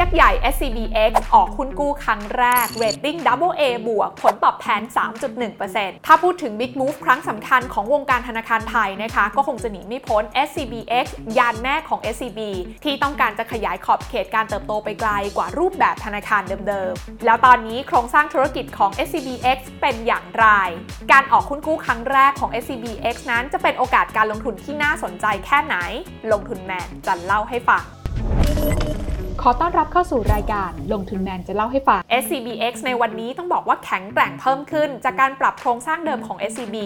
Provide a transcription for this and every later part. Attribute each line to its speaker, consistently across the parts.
Speaker 1: ยักษ์ใหญ่ SCBX ออกหุ้นกู้ครั้งแรกเรตติ้ง Double A บวก ผลตอบแทน 3.1%ถ้าพูดถึง Big Move ครั้งสำคัญของวงการธนาคารไทยนะคะ ก็คงจะหนีไม่พ้น SCBX ยานแม่ของ SCB ที่ต้องการจะขยายขอบเขตการเติบโตไปไกลกว่ารูปแบบธนาคารเดิมๆ แล้วตอนนี้โครงสร้างธุรกิจของ SCBX เป็นอย่างไร การออกหุ้นกู้ครั้งแรกของ SCBX นั้นจะเป็นโอกาสการลงทุนที่น่าสนใจแค่ไหน ลงทุนแมนจะเล่าให้ฟัง
Speaker 2: ขอต้อนรับเข้าสู่รายการลงทุนแมนจะเล่าให้ฟัง
Speaker 1: SCBX ในวันนี้ต้องบอกว่าแข็งแกร่งเพิ่มขึ้น จากการปรับโครงสร้างเดิมของ SCB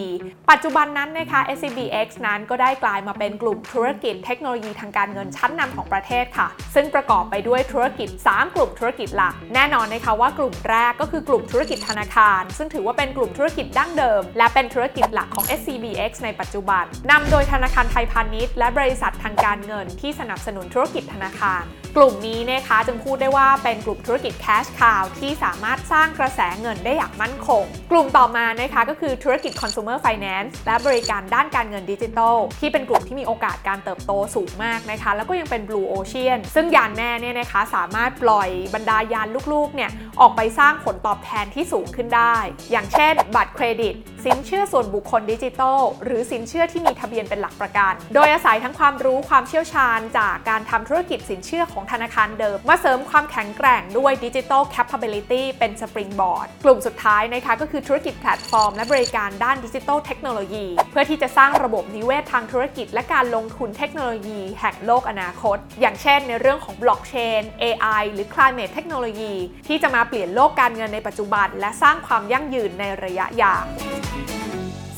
Speaker 1: ปัจจุบันนั้นนะคะ SCBX นั้นก็ได้กลายมาเป็นกลุ่มธุรกิจเทคโนโลยีทางการเงินชั้นนำของประเทศค่ะ ซึ่งประกอบไปด้วยธุรกิจ 3 กลุ่มธุรกิจหลัก แน่นอนนะคะว่ากลุ่มแรกก็คือกลุ่มธุรกิจธนาคาร ซึ่งถือว่าเป็นกลุ่มธุรกิจดั้งเดิม และเป็นธุรกิจหลักของ SCBX ในปัจจุบันนำโดยธนาคารไทยพาณิชย์และบริษัททางการเงินที่สนับสนุนธุรกิจธนาคาร กลุ่มนี้นะคะจึงพูดได้ว่าเป็นกลุ่มธุรกิจ cash cow ที่สามารถสร้างกระแสเงินได้อย่างมั่นคง กลุ่มต่อมานะคะก็คือธุรกิจ consumer finance และบริการด้านการเงินดิจิทัลที่เป็นกลุ่มที่มีโอกาสการเติบโตสูงมากนะคะแล้วก็ยังเป็น blue ocean ซึ่งยานแม่เนี่ยนะคะสามารถปล่อยบรรดายานลูกๆเนี่ยออกไปสร้างผลตอบแทนที่สูงขึ้นได้ อย่างเช่น บัตรเครดิต สินเชื่อส่วนบุคคลดิจิทัลหรือสินเชื่อที่มีทะเบียนเป็นหลักประกัน โดยอาศัยทั้งความรู้ความเชี่ยวชาญจากการทำธุรกิจสินเชื่อของธนาคารเดิม มาเสริมความแข็งแกร่งด้วยดิจิทัลแคป a b i l i t y เป็น springboard กลุ่มสุดท้ายนะคะก็คือธุรกิจแพลตฟอร์ม และบริการด้านดิจิทัลเทคโนโลยี เพื่อที่จะสร้างระบบนิเวศทางธุรกิจ และการลงทุนเทคโนโลยีแห่งโลกอนาคต อย่างเช่นในเรื่องของบล็อกเชน AI หรือ Climate Technology ที่จะมาเปลี่ยนโลกการเงินในปัจจุบัน และสร้างความยั่งยืนในระยะยาว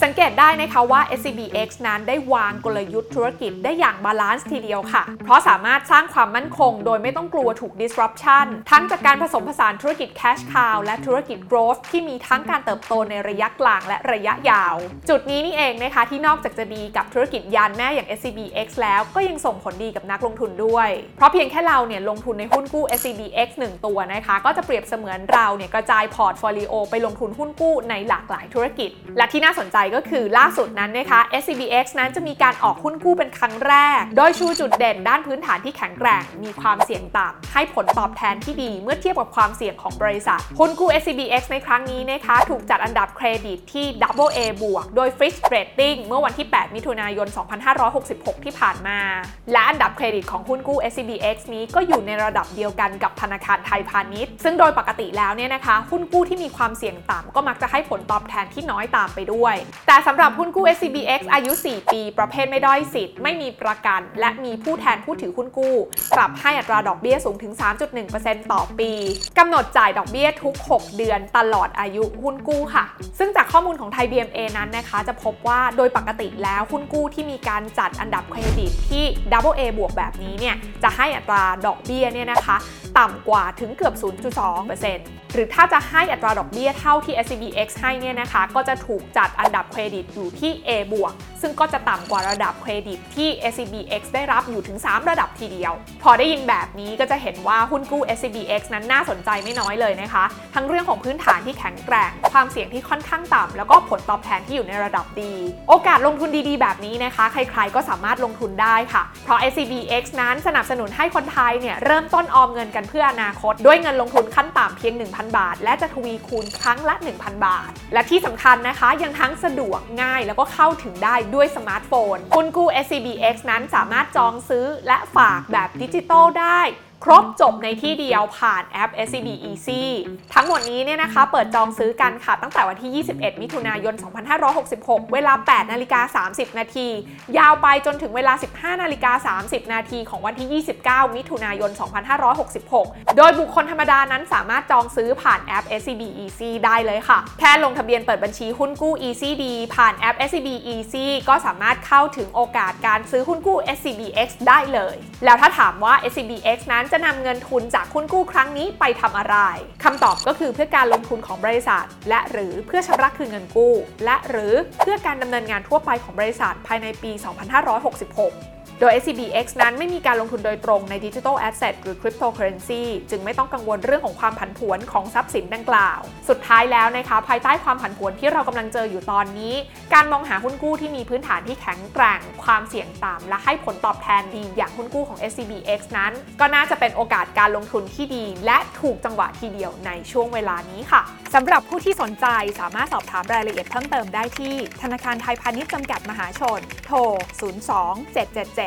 Speaker 1: สังเกตได้นะคะว่า SCBX นั้นได้วางกลยุทธ์ธุรกิจได้อย่าง balance ทีเดียวค่ะ เพราะสามารถสร้างความมั่นคงโดยไม่ต้องกลัวถูก disruption ทั้งจากการผสมผสานธุรกิจ cash cow และธุรกิจ growth ที่มีทั้งการเติบโตในระยะกลางและระยะยาว จุดนี้นี่เองนะคะที่นอกจากจะดีกับธุรกิจยานแม่อย่าง SCBX แล้วก็ยังส่งผลดีกับนักลงทุนด้วย เพราะเพียงแค่เราเนี่ยลงทุนในหุ้นกู้ SCBX 1 ตัวนะคะ ก็จะเปรียบเสมือนเราเนี่ยกระจาย portfolio ไปลงทุนหุ้นกู้ในหลากหลายธุรกิจ และที่น่าสนใจก็ก็คือล่าสุดนั้นนะคะ SCBX นั้นจะมีการออกหุ้นกู้เป็นครั้งแรก โดยชูจุดเด่นด้านพื้นฐานที่แข็งแกร่ง มีความเสี่ยงต่ำให้ผลตอบแทนที่ดีเมื่อเทียบกับความเสี่ยงของบริษัท หุ้นกู้ SCBX ในครั้งนี้นะคะ ถูกจัดอันดับเครดิตที่ Double A บวกโดย Fitch Rating เมื่อวันที่ 8 มิถุนายน 2566 ที่ผ่านมา และอันดับเครดิตของหุ้นกู้ SCBX นี้ก็อยู่ในระดับเดียวกันกับธนาคารไทยพาณิชย์ ซึ่งโดยปกติแล้วเนี่ยนะคะ หุ้นกู้ที่มีความเสี่ยงต่ำก็มักจะให้ผลตอบแทนที่น้อยตามไปด้วยแต่สำหรับหุ้นกู้ SCBX อายุ 4 ปี ประเภทไม่ด้อยสิทธิ์ ไม่มีประกัน และมีผู้แทนผู้ถือหุ้นกู้ ปรับให้อัตราดอกเบี้ยสูงถึง 3.1%ต่อปีกำหนดจ่ายดอกเบี้ยทุก 6 เดือนตลอดอายุหุ้นกู้ค่ะ ซึ่งจากข้อมูลของไทย BMA นั้นนะคะ จะพบว่าโดยปกติแล้วหุ้นกู้ที่มีการจัดอันดับเครดิตที่ Double A บวกแบบนี้เนี่ยจะให้อัตราดอกเบี้ยเนี่ยนะคะต่ำกว่าถึงเกือบ 0.2%หรือถ้าจะให้อัตราดอกเบี้ยเท่าที่ SCBX ให้เนี่ยนะคะก็จะถูกจัดอันดับเครดิตอยู่ที่ A บวกซึ่งก็จะต่ำกว่าระดับเครดิตที่ SCBX ได้รับอยู่ถึง 3 ระดับทีเดียว พอได้ยินแบบนี้ก็จะเห็นว่าหุ้นกู้ SCBX นั้นน่าสนใจไม่น้อยเลยนะคะ ทั้งเรื่องของพื้นฐานที่แข็งแกร่ง ความเสี่ยงที่ค่อนข้างต่ำแล้วก็ผลตอบแทนที่อยู่ในระดับดี โอกาสลงทุนดีๆ แบบนี้นะคะ ใครๆก็สามารถลงทุนได้ค่ะ เพราะ SCBX นั้นสนับสนุนให้คนไทยเนี่ยเริ่มต้นออมเงินกันเพื่ออนาคต ด้วยเงินลงทุนขั้นต่ำเพียง 1,000 บาท และจะทวีคูณครั้งละ 1,000 บาท และที่สำคัญนะคะยังทั้งสะดวกง่าย แล้วก็เข้าถึงได้ด้วยสมาร์ทโฟน หุ้นกู้ SCBX นั้นสามารถจองซื้อและฝากแบบดิจิตอลได้ ครบจบในที่เดียวผ่านแอป SCB Easy ทั้งหมดนี้เนี่ยนะคะเปิดจองซื้อกันค่ะ ตั้งแต่วันที่ 21 มิถุนายน 2566 เวลา 8 นาฬิกา 30 นาที ยาวไปจนถึงเวลา 15 นาฬิกา 30 นาทีของวันที่ 29 มิถุนายน 2566 โดยบุคคลธรรมดานั้นสามารถจองซื้อผ่านแอป SCB Easy ได้เลยค่ะ แค่ลงทะเบียนเปิดบัญชีหุ้นกู้ ECD ผ่านแอป SCB Easy ก็สามารถเข้าถึงโอกาสการซื้อหุ้นกู้ SCBX ได้เลย แล้วถ้าถามว่า SCBX นั้นจะนำเงินทุนจากหุ้นกู้ครั้งนี้ไปทำอะไรคำตอบก็คือเพื่อการลงทุนของบริษัท และหรือเพื่อชำระคืนเงินกู้ และหรือเพื่อการดำเนินงานทั่วไปของบริษัทภายในปี 2566 โดย SCBX นั้นไม่มีการลงทุนโดยตรงใน Digital Asset หรือ Cryptocurrency จึงไม่ต้องกังวลเรื่องของความผันผวนของทรัพย์สินดังกล่าว สุดท้ายแล้วนะคะภายใต้ความผันผวนที่เรากำลังเจออยู่ตอนนี้ การมองหาหุ้นกู้ที่มีพื้นฐานที่แข็งแกร่ง ความเสี่ยงต่ำและให้ผลตอบแทนดีอย่างหุ้นกู้ของ SCBX นั้น ก็น่าจะเป็นโอกาสการลงทุนที่ดี และถูกจังหวะทีเดียวในช่วงเวลานี้ค่ะสำหรับผู้ที่สนใจสามารถสอบถามรายละเอียดเพิ่มเติมได้ที่ ธนาคารไทยพาณิชย์จำกัดมหาชน โทร 02777